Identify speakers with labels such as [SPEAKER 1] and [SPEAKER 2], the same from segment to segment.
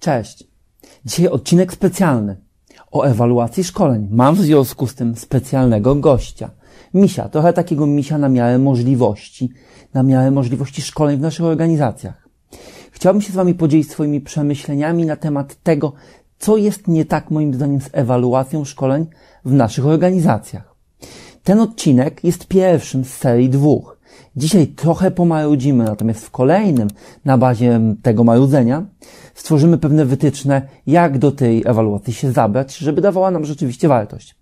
[SPEAKER 1] Cześć. Dzisiaj odcinek specjalny o ewaluacji szkoleń. Mam w związku z tym specjalnego gościa. Misia, trochę takiego misia na miarę możliwości, na miarę możliwości szkoleń w naszych organizacjach. Chciałbym się z Wami podzielić swoimi przemyśleniami na temat tego, co jest nie tak moim zdaniem z ewaluacją szkoleń w naszych organizacjach. Ten odcinek jest pierwszym z serii dwóch. Dzisiaj trochę pomarudzimy, natomiast w kolejnym, na bazie tego marudzenia, stworzymy pewne wytyczne, jak do tej ewaluacji się zabrać, żeby dawała nam rzeczywiście wartość.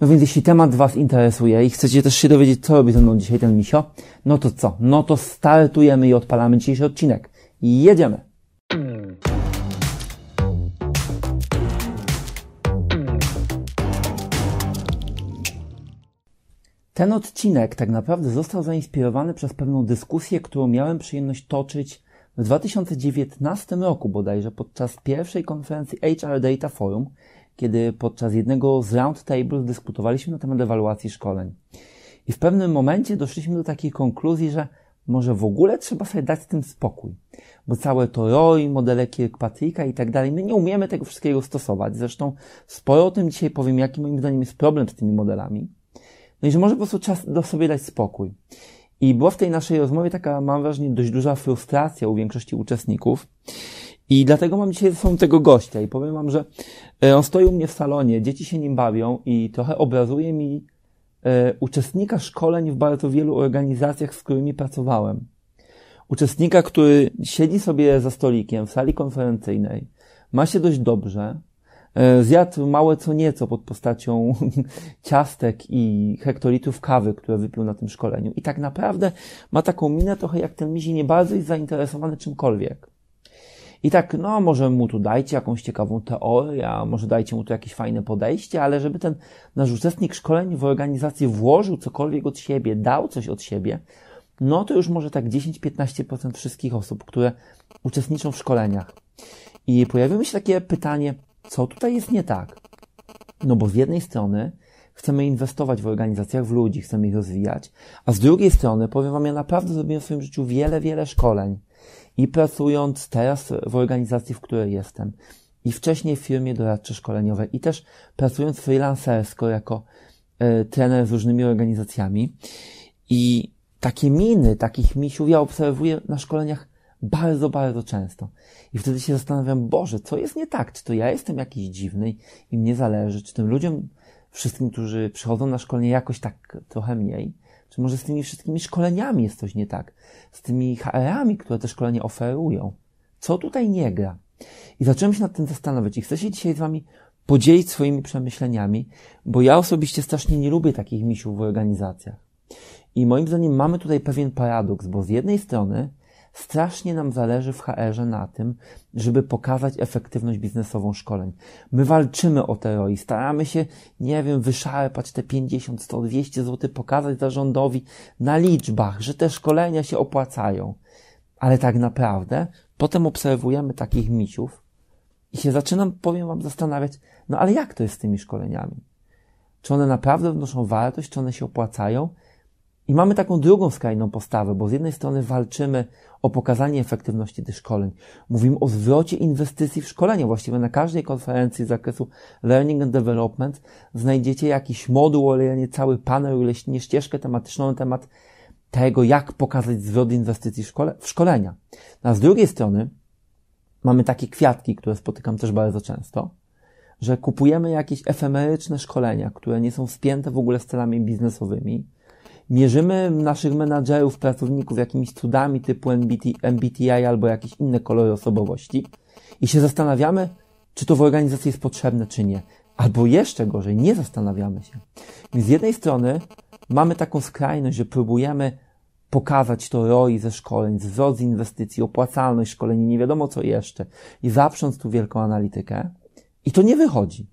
[SPEAKER 1] No więc jeśli temat Was interesuje i chcecie też się dowiedzieć, co robi ze mną dzisiaj ten misio, no to co? No to startujemy i odpalamy dzisiejszy odcinek. Jedziemy! Ten odcinek tak naprawdę został zainspirowany przez pewną dyskusję, którą miałem przyjemność toczyć w 2019 roku bodajże podczas pierwszej konferencji HR Data Forum, kiedy podczas jednego z roundtables dyskutowaliśmy na temat ewaluacji szkoleń. I w pewnym momencie doszliśmy do takiej konkluzji, że może w ogóle trzeba sobie dać z tym spokój, bo całe to ROI, modele Kirkpatricka i tak dalej, my nie umiemy tego wszystkiego stosować. Zresztą sporo o tym dzisiaj powiem, jaki moim zdaniem jest problem z tymi modelami. No i że może po prostu czas do sobie dać spokój. I była w tej naszej rozmowie taka, mam wrażenie, dość duża frustracja u większości uczestników. I dlatego mam dzisiaj ze sobą tego gościa i powiem wam, że e, on stoi u mnie w salonie, dzieci się nim bawią i trochę obrazuje mi e, uczestnika szkoleń w bardzo wielu organizacjach, z którymi pracowałem. Uczestnika, który siedzi sobie za stolikiem w sali konferencyjnej, ma się dość dobrze, zjadł małe co nieco pod postacią ciastek i hektolitrów kawy, które wypił na tym szkoleniu. I tak naprawdę ma taką minę trochę jak ten mizi, nie bardzo jest zainteresowany czymkolwiek. I tak, no, może mu tu dajcie jakąś ciekawą teorię, a może dajcie mu tu jakieś fajne podejście, ale żeby ten nasz uczestnik szkoleń w organizacji włożył cokolwiek od siebie, dał coś od siebie, no to już może tak 10-15% wszystkich osób, które uczestniczą w szkoleniach. I pojawiło się takie pytanie, co tutaj jest nie tak? No bo z jednej strony chcemy inwestować w organizacjach, w ludzi, chcemy ich rozwijać, a z drugiej strony, powiem Wam, ja naprawdę zrobiłem w swoim życiu wiele, wiele szkoleń i pracując teraz w organizacji, w której jestem, i wcześniej w firmie doradczo-szkoleniowej, i też pracując freelancersko jako y, trener z różnymi organizacjami. I takie miny takich misiów ja obserwuję na szkoleniach bardzo, bardzo często. I wtedy się zastanawiam, Boże, co jest nie tak? Czy to ja jestem jakiś dziwny i mnie zależy? Czy tym ludziom, wszystkim, którzy przychodzą na szkolenie jakoś tak trochę mniej? Czy może z tymi wszystkimi szkoleniami jest coś nie tak? Z tymi HR-ami, które te szkolenie oferują? Co tutaj nie gra? I zacząłem się nad tym zastanawiać i chcę się dzisiaj z Wami podzielić swoimi przemyśleniami, bo ja osobiście strasznie nie lubię takich misiów w organizacjach. I moim zdaniem mamy tutaj pewien paradoks, bo z jednej strony Strasznie nam zależy w HR-ze na tym, żeby pokazać efektywność biznesową szkoleń. My walczymy o te ROI, staramy się, nie wiem, wyszarpać te 50, 100, 200 zł, pokazać zarządowi na liczbach, że te szkolenia się opłacają. Ale tak naprawdę potem obserwujemy takich misiów i się zaczynam, powiem Wam, zastanawiać, no ale jak to jest z tymi szkoleniami? Czy one naprawdę wnoszą wartość, czy one się opłacają? I mamy taką drugą skrajną postawę, bo z jednej strony walczymy o pokazanie efektywności tych szkoleń. Mówimy o zwrocie inwestycji w szkolenia. Właściwie na każdej konferencji z zakresu Learning and Development znajdziecie jakiś moduł, ale cały panel, nie ścieżkę tematyczną na temat tego, jak pokazać zwrot inwestycji w, szkole, w szkolenia. A z drugiej strony mamy takie kwiatki, które spotykam też bardzo często, że kupujemy jakieś efemeryczne szkolenia, które nie są wspięte w ogóle z celami biznesowymi, mierzymy naszych menadżerów, pracowników jakimiś cudami typu MBT, MBTI albo jakieś inne kolory osobowości i się zastanawiamy, czy to w organizacji jest potrzebne, czy nie. Albo jeszcze gorzej, nie zastanawiamy się. Więc z jednej strony mamy taką skrajność, że próbujemy pokazać to ROI ze szkoleń, z inwestycji, opłacalność szkoleń, nie wiadomo co jeszcze i zaprząc tu wielką analitykę i to nie wychodzi.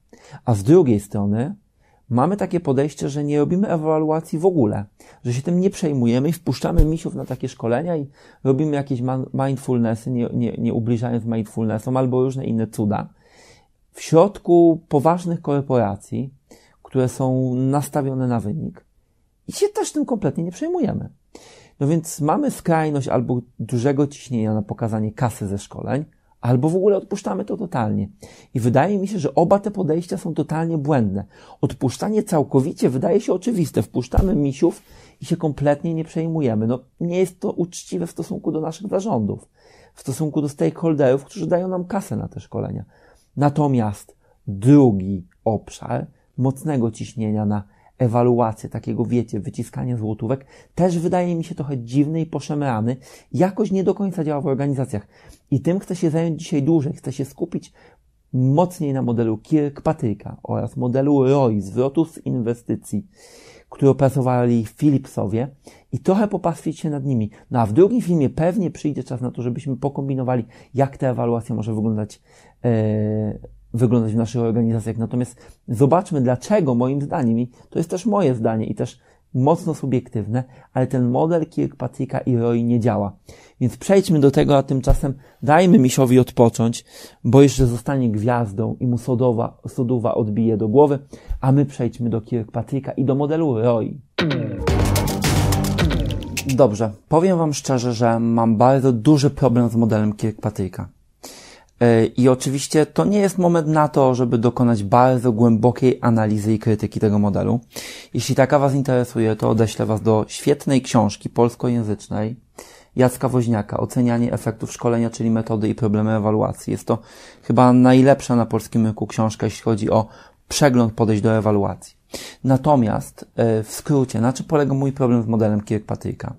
[SPEAKER 1] A z drugiej strony mamy takie podejście, że nie robimy ewaluacji w ogóle, że się tym nie przejmujemy i wpuszczamy misiów na takie szkolenia i robimy jakieś mindfulnessy, nie, nie, nie ubliżając mindfulnessom albo różne inne cuda. W środku poważnych korporacji, które są nastawione na wynik i się też tym kompletnie nie przejmujemy. No więc mamy skrajność albo dużego ciśnienia na pokazanie kasy ze szkoleń, albo w ogóle odpuszczamy to totalnie. I wydaje mi się, że oba te podejścia są totalnie błędne. Odpuszczanie całkowicie wydaje się oczywiste. Wpuszczamy misiów i się kompletnie nie przejmujemy. No, nie jest to uczciwe w stosunku do naszych zarządów, w stosunku do stakeholderów, którzy dają nam kasę na te szkolenia. Natomiast drugi obszar mocnego ciśnienia na ewaluację, takiego wiecie, wyciskania złotówek, też wydaje mi się trochę dziwny i poszemrany, jakoś nie do końca działa w organizacjach. I tym chcę się zająć dzisiaj dłużej, chcę się skupić mocniej na modelu Kirkpatricka oraz modelu ROI, zwrotu z inwestycji, który opracowali Philipsowie i trochę popastwić się nad nimi. No a w drugim filmie pewnie przyjdzie czas na to, żebyśmy pokombinowali, jak ta ewaluacja może wyglądać e, wyglądać w naszych organizacjach. Natomiast zobaczmy, dlaczego moim zdaniem, i to jest też moje zdanie i też mocno subiektywne, ale ten model Kirkpatricka i Roy nie działa. Więc przejdźmy do tego, a tymczasem dajmy misiowi odpocząć, bo jeszcze zostanie gwiazdą i mu sodowa, sodowa odbije do głowy, a my przejdźmy do Kirkpatricka i do modelu Roy. Dobrze, powiem Wam szczerze, że mam bardzo duży problem z modelem Kirkpatricka. E, I oczywiście to nie jest moment na to, żeby dokonać bardzo głębokiej analizy i krytyki tego modelu. Jeśli taka Was interesuje, to odeślę Was do świetnej książki polskojęzycznej Jacka Woźniaka, Ocenianie efektów szkolenia, czyli metody i problemy ewaluacji. Jest to chyba najlepsza na polskim rynku książka, jeśli chodzi o przegląd podejść do ewaluacji. Natomiast e, w skrócie, na czym polega mój problem z modelem Kirkpatricka?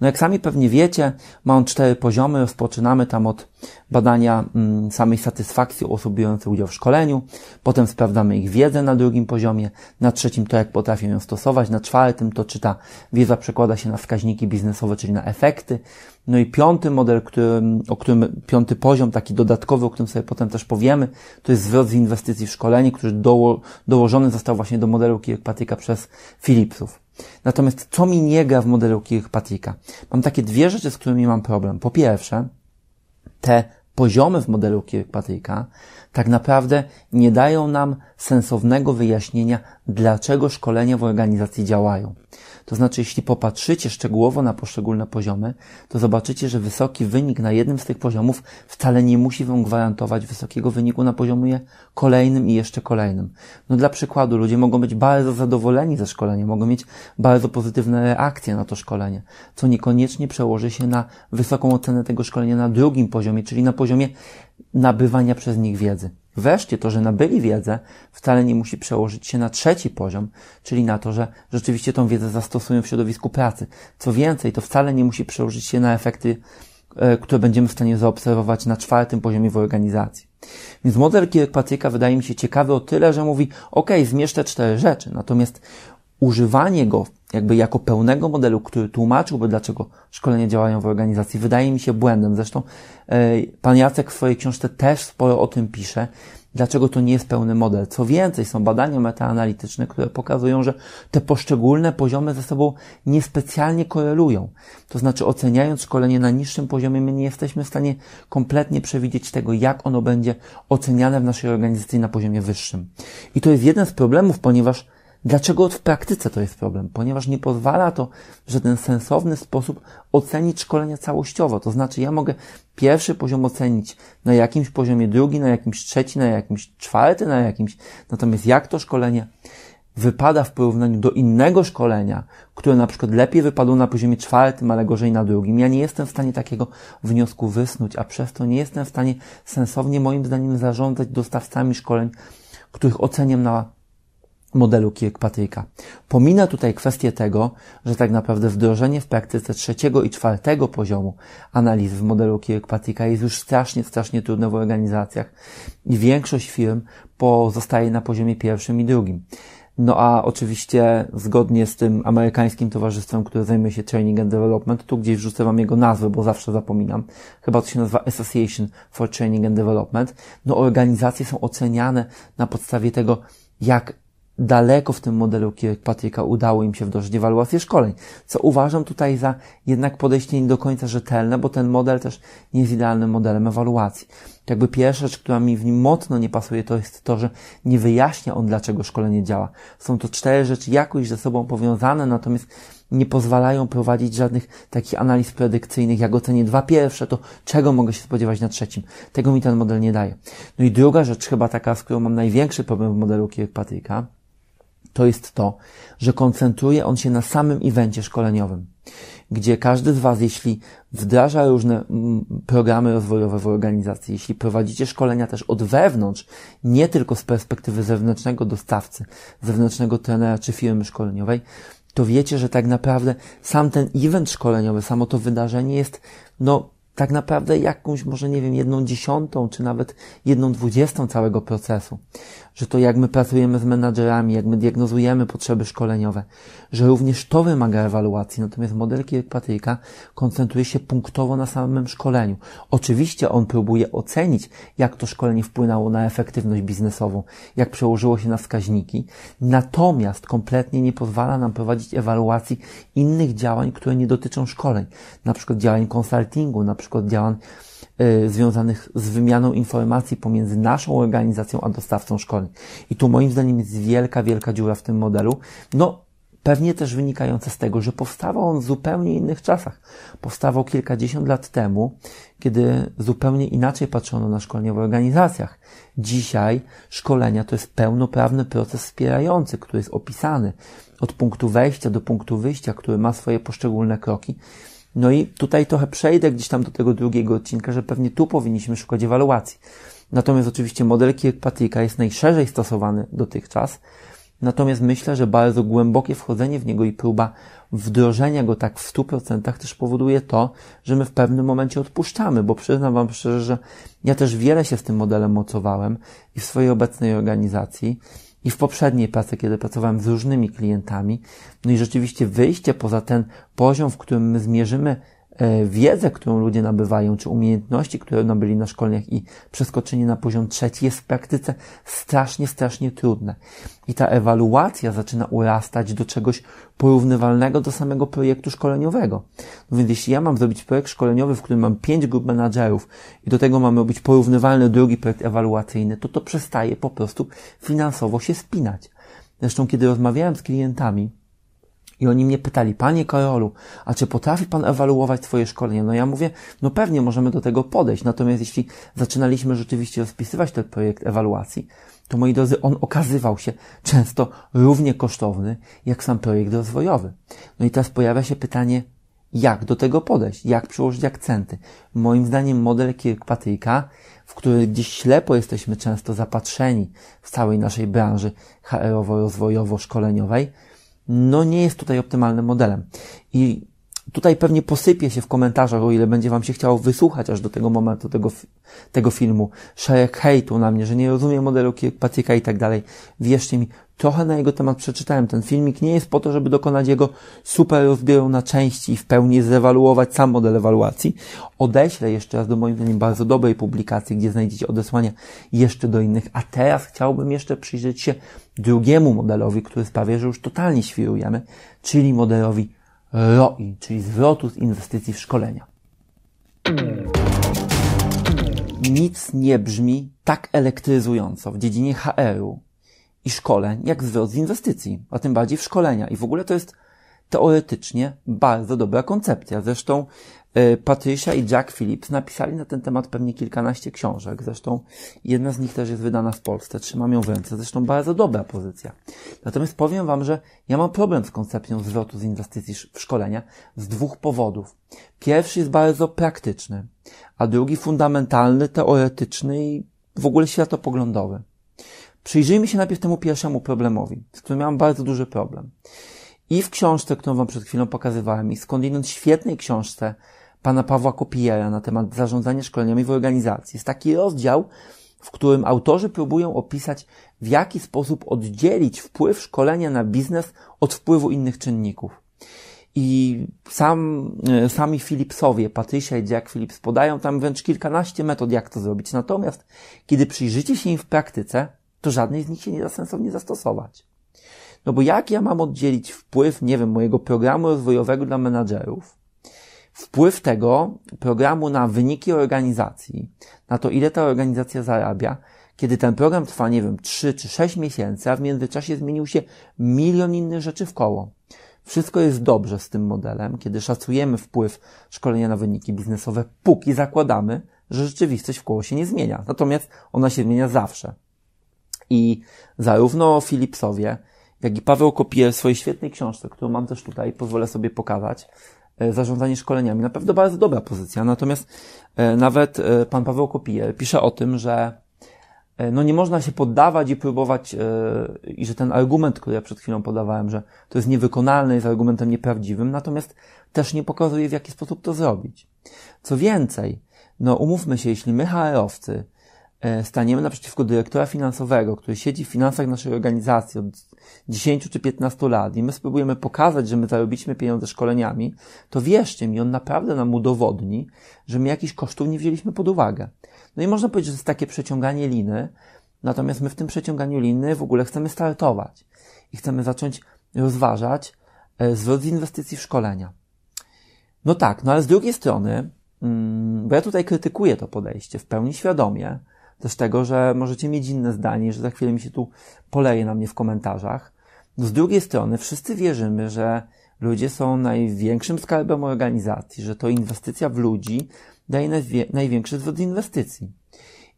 [SPEAKER 1] No jak sami pewnie wiecie, ma on cztery poziomy. Rozpoczynamy tam od badania mm, samej satysfakcji osób biorących udział w szkoleniu. Potem sprawdzamy ich wiedzę na drugim poziomie. Na trzecim to, jak potrafią ją stosować. Na czwartym to, czy ta wiedza przekłada się na wskaźniki biznesowe, czyli na efekty. No i piąty model, który, o którym, piąty poziom, taki dodatkowy, o którym sobie potem też powiemy, to jest zwrot z inwestycji w szkolenie, który doło, dołożony został właśnie do modelu Kirkpatricka przez Philipsów. Natomiast co mi nie gra w modelu Kirkpatricka? Mam takie dwie rzeczy, z którymi mam problem. Po pierwsze, te poziomy w modelu Kirkpatricka tak naprawdę nie dają nam sensownego wyjaśnienia, dlaczego szkolenia w organizacji działają. To znaczy, jeśli popatrzycie szczegółowo na poszczególne poziomy, to zobaczycie, że wysoki wynik na jednym z tych poziomów wcale nie musi wam gwarantować wysokiego wyniku na poziomie kolejnym i jeszcze kolejnym. No dla przykładu, ludzie mogą być bardzo zadowoleni ze szkolenia, mogą mieć bardzo pozytywne reakcje na to szkolenie, co niekoniecznie przełoży się na wysoką ocenę tego szkolenia na drugim poziomie, czyli na poziomie nabywania przez nich wiedzy. Wreszcie to, że nabyli wiedzę, wcale nie musi przełożyć się na trzeci poziom, czyli na to, że rzeczywiście tą wiedzę zastosują w środowisku pracy. Co więcej, to wcale nie musi przełożyć się na efekty, e, które będziemy w stanie zaobserwować na czwartym poziomie w organizacji. Więc model Kirkpatricka wydaje mi się ciekawy o tyle, że mówi, ok, zmierz te cztery rzeczy, natomiast używanie go jakby jako pełnego modelu, który tłumaczyłby, dlaczego szkolenia działają w organizacji, wydaje mi się błędem. Zresztą e, pan Jacek w swojej książce też sporo o tym pisze, dlaczego to nie jest pełny model. Co więcej, są badania metaanalityczne, które pokazują, że te poszczególne poziomy ze sobą niespecjalnie korelują. To znaczy, oceniając szkolenie na niższym poziomie, my nie jesteśmy w stanie kompletnie przewidzieć tego, jak ono będzie oceniane w naszej organizacji na poziomie wyższym. I to jest jeden z problemów, ponieważ Dlaczego w praktyce to jest problem? Ponieważ nie pozwala to w żaden sensowny sposób ocenić szkolenia całościowo. To znaczy, ja mogę pierwszy poziom ocenić na jakimś poziomie, drugi na jakimś trzeci, na jakimś czwarty, na jakimś. Natomiast jak to szkolenie wypada w porównaniu do innego szkolenia, które na przykład lepiej wypadło na poziomie czwartym, ale gorzej na drugim. Ja nie jestem w stanie takiego wniosku wysnuć, a przez to nie jestem w stanie sensownie, moim zdaniem, zarządzać dostawcami szkoleń, których oceniam na modelu Kirkpatricka. Pomina tutaj kwestię tego, że tak naprawdę wdrożenie w praktyce trzeciego i czwartego poziomu analiz w modelu Kirkpatricka jest już strasznie, strasznie trudne w organizacjach i większość firm pozostaje na poziomie pierwszym i drugim. No a oczywiście zgodnie z tym amerykańskim towarzystwem, które zajmuje się Training and Development, tu gdzieś wrzucę Wam jego nazwę, bo zawsze zapominam. Chyba to się nazywa Association for Training and Development. No organizacje są oceniane na podstawie tego, jak daleko w tym modelu Kirkpatricka udało im się wdrożyć ewaluację szkoleń, co uważam tutaj za jednak podejście nie do końca rzetelne, bo ten model też nie jest idealnym modelem ewaluacji. Jakby pierwsza rzecz, która mi w nim mocno nie pasuje, to jest to, że nie wyjaśnia on, dlaczego szkolenie działa. Są to cztery rzeczy jakoś ze sobą powiązane, natomiast nie pozwalają prowadzić żadnych takich analiz predykcyjnych. Jak ocenię dwa pierwsze, to czego mogę się spodziewać na trzecim? Tego mi ten model nie daje. No i druga rzecz, chyba taka, z którą mam największy problem w modelu Kirkpatricka, to jest to, że koncentruje on się na samym evencie szkoleniowym, gdzie każdy z Was, jeśli wdraża różne mm, programy rozwojowe w organizacji, jeśli prowadzicie szkolenia też od wewnątrz, nie tylko z perspektywy zewnętrznego dostawcy, zewnętrznego trenera czy firmy szkoleniowej, to wiecie, że tak naprawdę sam ten event szkoleniowy, samo to wydarzenie jest, no, tak naprawdę jakąś, może nie wiem, jedną dziesiątą, czy nawet jedną dwudziestą całego procesu. Że to jak my pracujemy z menadżerami, jak my diagnozujemy potrzeby szkoleniowe, że również to wymaga ewaluacji. Natomiast model Kirkpatricka koncentruje się punktowo na samym szkoleniu. Oczywiście on próbuje ocenić, jak to szkolenie wpłynęło na efektywność biznesową, jak przełożyło się na wskaźniki, natomiast kompletnie nie pozwala nam prowadzić ewaluacji innych działań, które nie dotyczą szkoleń. Na przykład działań konsultingu, na przykład działań y, związanych z wymianą informacji pomiędzy naszą organizacją a dostawcą szkoleń. I tu moim zdaniem jest wielka, wielka dziura w tym modelu. No, pewnie też wynikające z tego, że powstawał on w zupełnie innych czasach. Powstawał kilkadziesiąt lat temu, kiedy zupełnie inaczej patrzono na szkolenie w organizacjach. Dzisiaj szkolenia to jest pełnoprawny proces wspierający, który jest opisany od punktu wejścia do punktu wyjścia, który ma swoje poszczególne kroki. No i tutaj trochę przejdę gdzieś tam do tego drugiego odcinka, że pewnie tu powinniśmy szukać ewaluacji. Natomiast oczywiście model Kirkpatricka jest najszerzej stosowany dotychczas. Natomiast myślę, że bardzo głębokie wchodzenie w niego i próba wdrożenia go tak w 100% też powoduje to, że my w pewnym momencie odpuszczamy, bo przyznam Wam szczerze, że ja też wiele się z tym modelem mocowałem i w swojej obecnej organizacji i w poprzedniej pracy, kiedy pracowałem z różnymi klientami. No i rzeczywiście wyjście poza ten poziom, w którym my zmierzymy wiedzę, którą ludzie nabywają, czy umiejętności, które nabyli na szkoleniach i przeskoczenie na poziom trzeci jest w praktyce strasznie, strasznie trudne. I ta ewaluacja zaczyna urastać do czegoś porównywalnego do samego projektu szkoleniowego. No więc jeśli ja mam zrobić projekt szkoleniowy, w którym mam pięć grup menadżerów i do tego mamy robić porównywalny drugi projekt ewaluacyjny, to to przestaje po prostu finansowo się spinać. Zresztą, kiedy rozmawiałem z klientami, i oni mnie pytali, panie Karolu, a czy potrafi pan ewaluować swoje szkolenie? No ja mówię, no pewnie możemy do tego podejść. Natomiast jeśli zaczynaliśmy rzeczywiście rozpisywać ten projekt ewaluacji, to moi drodzy, on okazywał się często równie kosztowny jak sam projekt rozwojowy. No i teraz pojawia się pytanie, jak do tego podejść? Jak przyłożyć akcenty? Moim zdaniem model Kirkpatricka, w który gdzieś ślepo jesteśmy często zapatrzeni w całej naszej branży HR-owo-rozwojowo-szkoleniowej, no nie jest tutaj optymalnym modelem. I tutaj pewnie posypie się w komentarzach, o ile będzie Wam się chciało wysłuchać aż do tego momentu tego, tego filmu, szereg hejtu na mnie, że nie rozumiem modelu Kirkpatricka i tak dalej. Wierzcie mi, trochę na jego temat przeczytałem. Ten filmik nie jest po to, żeby dokonać jego super rozbioru na części i w pełni zewaluować sam model ewaluacji. Odeślę jeszcze raz do moim zdaniem bardzo dobrej publikacji, gdzie znajdziecie odesłania jeszcze do innych. A teraz chciałbym jeszcze przyjrzeć się drugiemu modelowi, który sprawia, że już totalnie świrujemy, czyli modelowi ROI, czyli zwrotu z inwestycji w szkolenia. Nic nie brzmi tak elektryzująco w dziedzinie HR-u i szkoleń, jak zwrot z inwestycji, a tym bardziej w szkolenia. I w ogóle to jest teoretycznie bardzo dobra koncepcja. Zresztą Patricia i Jack Phillips napisali na ten temat pewnie kilkanaście książek. Zresztą jedna z nich też jest wydana w Polsce. Trzymam ją w ręce. Zresztą bardzo dobra pozycja. Natomiast powiem Wam, że ja mam problem z koncepcją zwrotu z inwestycji w szkolenia z dwóch powodów. Pierwszy jest bardzo praktyczny, a drugi fundamentalny, teoretyczny i w ogóle światopoglądowy. Przyjrzyjmy się najpierw temu pierwszemu problemowi, z którym miałem bardzo duży problem. I w książce, którą Wam przed chwilą pokazywałem, i skądinąd świetnej książce pana Pawła Kopijera na temat zarządzania szkoleniami w organizacji. Jest taki rozdział, w którym autorzy próbują opisać, w jaki sposób oddzielić wpływ szkolenia na biznes od wpływu innych czynników. I sam, e, sami Philipsowie, Patricia i Jack Phillips podają tam wręcz kilkanaście metod, jak to zrobić. Natomiast, kiedy przyjrzycie się im w praktyce, to żadnej z nich się nie da sensownie zastosować. No bo jak ja mam oddzielić wpływ, nie wiem, mojego programu rozwojowego dla menadżerów wpływ tego programu na wyniki organizacji, na to, ile ta organizacja zarabia, kiedy ten program trwa, nie wiem, 3 czy 6 miesięcy, a w międzyczasie zmienił się milion innych rzeczy w koło. wszystko jest dobrze z tym modelem, kiedy szacujemy wpływ szkolenia na wyniki biznesowe, póki zakładamy, że rzeczywistość w koło się nie zmienia. Natomiast ona się zmienia zawsze. I zarówno Philipsowie, jak i Paweł Kopier w swojej świetnej książce, którą mam też tutaj, pozwolę sobie pokazać, zarządzanie szkoleniami. Na pewno bardzo dobra pozycja. Natomiast e, nawet e, pan Paweł Kopier pisze o tym, że no nie można się poddawać i próbować, i że ten argument, który ja przed chwilą podawałem, że to jest niewykonalne, jest argumentem nieprawdziwym, natomiast też nie pokazuje, w jaki sposób to zrobić. Co więcej, no umówmy się, jeśli my HR-owcy E, staniemy naprzeciwko dyrektora finansowego, który siedzi w finansach naszej organizacji od 10 czy 15 lat i my spróbujemy pokazać, że my zarobiliśmy pieniądze szkoleniami, to wierzcie mi, on naprawdę nam udowodni, że my jakichś kosztów nie wzięliśmy pod uwagę. No i można powiedzieć, że to jest takie przeciąganie liny, natomiast my w tym przeciąganiu liny w ogóle chcemy startować i chcemy zacząć rozważać e, zwrot z inwestycji w szkolenia. No tak, no ale z drugiej strony, mm, bo ja tutaj krytykuję to podejście w pełni świadomie, też tego, że możecie mieć inne zdanie, że za chwilę mi się tu poleje na mnie w komentarzach. Z drugiej strony wszyscy wierzymy, że ludzie są największym skarbem organizacji, że to inwestycja w ludzi daje największy zwrot inwestycji.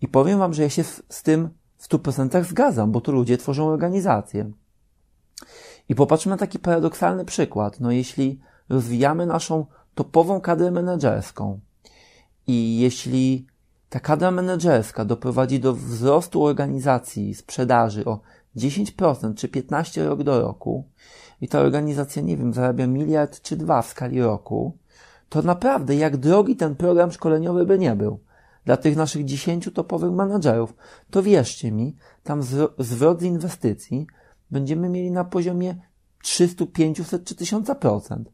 [SPEAKER 1] I powiem Wam, że ja się z tym w 100% zgadzam, bo to ludzie tworzą organizację. I popatrzmy na taki paradoksalny przykład. No jeśli rozwijamy naszą topową kadrę menedżerską i jeśli ta kadra menedżerska doprowadzi do wzrostu organizacji sprzedaży o 10% czy 15% rok do roku i ta organizacja, nie wiem, zarabia miliard czy dwa w skali roku, to naprawdę jak drogi ten program szkoleniowy by nie był dla tych naszych 10 topowych menedżerów, to wierzcie mi, tam zwrot z inwestycji będziemy mieli na poziomie 300, 500 czy 1000%.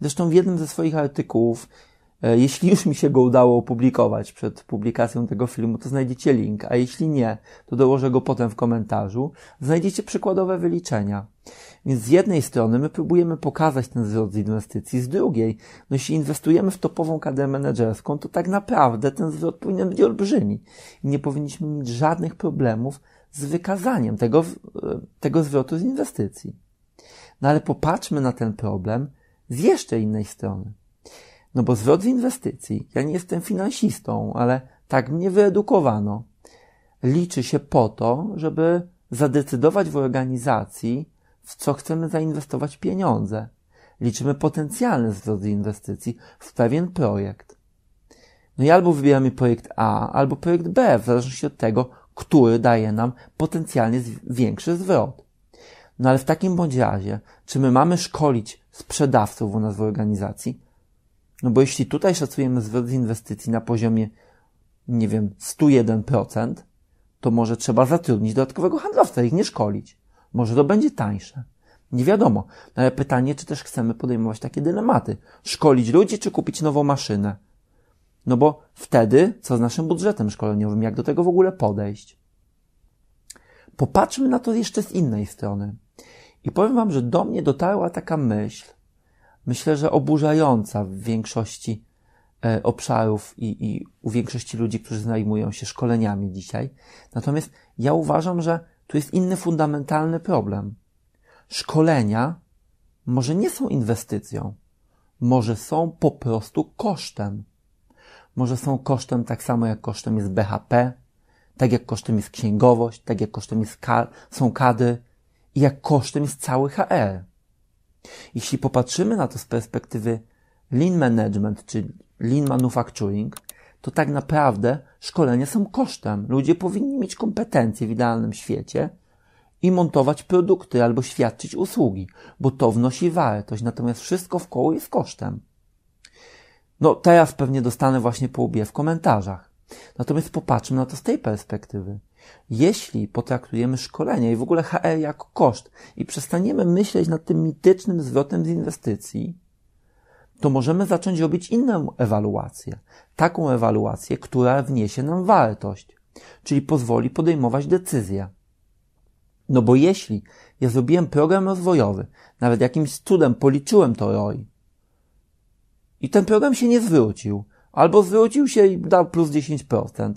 [SPEAKER 1] Zresztą w jednym ze swoich artykułów jeśli już mi się go udało opublikować przed publikacją tego filmu, to znajdziecie link, a jeśli nie, to dołożę go potem w komentarzu. Znajdziecie przykładowe wyliczenia. Więc z jednej strony my próbujemy pokazać ten zwrot z inwestycji, z drugiej, no jeśli inwestujemy w topową kadrę menedżerską, to tak naprawdę ten zwrot powinien być olbrzymi. I nie powinniśmy mieć żadnych problemów z wykazaniem tego, e, tego zwrotu z inwestycji. No ale popatrzmy na ten problem z jeszcze innej strony. No bo zwrot z inwestycji, ja nie jestem finansistą, ale tak mnie wyedukowano, liczy się po to, żeby zadecydować w organizacji, w co chcemy zainwestować pieniądze. Liczymy potencjalny zwrot z inwestycji w pewien projekt. No i albo wybieramy projekt A, albo projekt B, w zależności od tego, który daje nam potencjalnie większy zwrot. No ale w takim bądź razie, czy my mamy szkolić sprzedawców u nas w organizacji? No bo jeśli tutaj szacujemy zwrot z inwestycji na poziomie, nie wiem, 101%, to może trzeba zatrudnić dodatkowego handlowca, ich nie szkolić. Może to będzie tańsze. Nie wiadomo. No ale pytanie, czy też chcemy podejmować takie dylematy. Szkolić ludzi, czy kupić nową maszynę? No bo wtedy, co z naszym budżetem szkoleniowym, jak do tego w ogóle podejść? Popatrzmy na to jeszcze z innej strony. I powiem Wam, że do mnie dotarła taka myśl, myślę, że oburzająca w większości e, obszarów i, i u większości ludzi, którzy zajmują się szkoleniami dzisiaj. Natomiast ja uważam, że tu jest inny fundamentalny problem. Szkolenia może nie są inwestycją, może są po prostu kosztem. Może są kosztem tak samo jak kosztem jest BHP, tak jak kosztem jest księgowość, tak jak kosztem jest ka są kadry i jak kosztem jest cały HR. Jeśli popatrzymy na to z perspektywy lean management czy lean manufacturing, to tak naprawdę szkolenia są kosztem. Ludzie powinni mieć kompetencje w idealnym świecie i montować produkty albo świadczyć usługi, bo to wnosi wartość, natomiast wszystko w koło jest kosztem. No, teraz pewnie dostanę właśnie po łbie w komentarzach. Natomiast popatrzmy na to z tej perspektywy. Jeśli potraktujemy szkolenia i w ogóle HR jako koszt i przestaniemy myśleć nad tym mitycznym zwrotem z inwestycji, to możemy zacząć robić inną ewaluację. Taką ewaluację, która wniesie nam wartość, czyli pozwoli podejmować decyzje. No bo jeśli ja zrobiłem program rozwojowy, nawet jakimś cudem policzyłem to ROI i ten program się nie zwrócił, albo zwrócił się i dał plus 10%,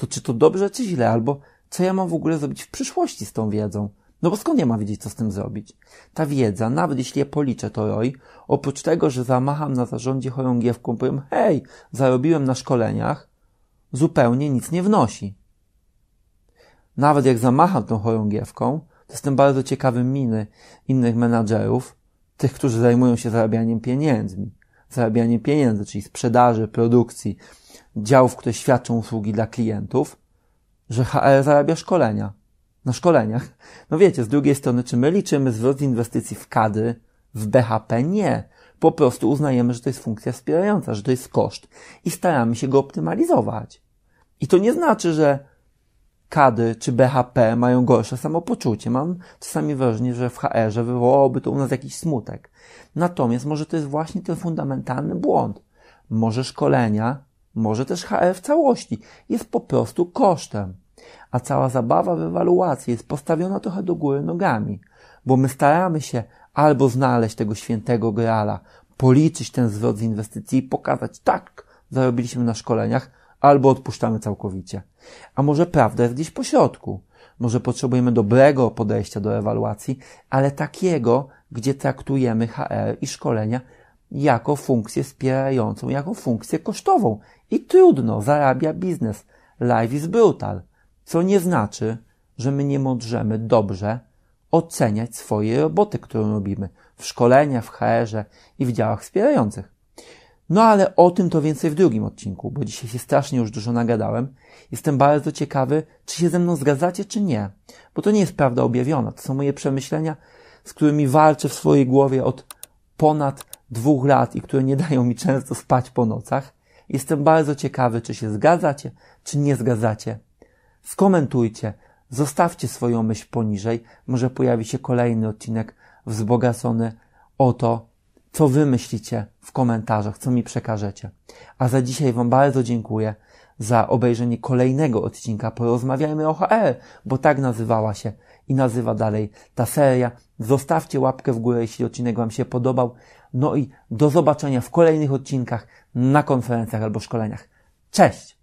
[SPEAKER 1] to czy to dobrze, czy źle, albo co ja mam w ogóle zrobić w przyszłości z tą wiedzą? No bo skąd ja mam wiedzieć, co z tym zrobić? Ta wiedza, nawet jeśli je policzę to ROI, oprócz tego, że zamacham na zarządzie chorągiewką, powiem, hej, zarobiłem na szkoleniach, zupełnie nic nie wnosi. Nawet jak zamacham tą chorągiewką, to jestem bardzo ciekawy miny innych menadżerów, tych, którzy zajmują się zarabianiem pieniędzmi. Zarabianiem pieniędzy, czyli sprzedaży, produkcji, działów, które świadczą usługi dla klientów, że HR zarabia szkolenia. Na szkoleniach. No wiecie, z drugiej strony, czy my liczymy zwrot inwestycji w kadry, w BHP? Nie. Po prostu uznajemy, że to jest funkcja wspierająca, że to jest koszt i staramy się go optymalizować. I to nie znaczy, że KADY czy BHP mają gorsze samopoczucie. Mam czasami wrażenie, że w HR-ze wywołałoby to u nas jakiś smutek. Natomiast może to jest właśnie ten fundamentalny błąd. Może szkolenia, może też HR w całości jest po prostu kosztem. A cała zabawa w ewaluacji jest postawiona trochę do góry nogami, bo my staramy się albo znaleźć tego świętego grala, policzyć ten zwrot z inwestycji i pokazać, tak, zarobiliśmy na szkoleniach, albo odpuszczamy całkowicie. A może prawda jest gdzieś po środku. Może potrzebujemy dobrego podejścia do ewaluacji, ale takiego, gdzie traktujemy HR i szkolenia jako funkcję wspierającą, jako funkcję kosztową. I trudno, zarabia biznes. Life is brutal. Co nie znaczy, że my nie możemy dobrze oceniać swojej roboty, którą robimy w szkoleniach, w HR-ze i w działach wspierających. No ale o tym to więcej w drugim odcinku, bo dzisiaj się strasznie już dużo nagadałem. Jestem bardzo ciekawy, czy się ze mną zgadzacie, czy nie. Bo to nie jest prawda objawiona. To są moje przemyślenia, z którymi walczę w swojej głowie od ponad dwóch lat i które nie dają mi często spać po nocach. Jestem bardzo ciekawy, czy się zgadzacie, czy nie zgadzacie. Skomentujcie, zostawcie swoją myśl poniżej. Może pojawi się kolejny odcinek wzbogacony o to, co wy myślicie w komentarzach, co mi przekażecie. A za dzisiaj Wam bardzo dziękuję za obejrzenie kolejnego odcinka Porozmawiajmy o HR, bo tak nazywała się i nazywa dalej ta seria. Zostawcie łapkę w górę, jeśli odcinek Wam się podobał. No i do zobaczenia w kolejnych odcinkach na konferencjach albo szkoleniach. Cześć!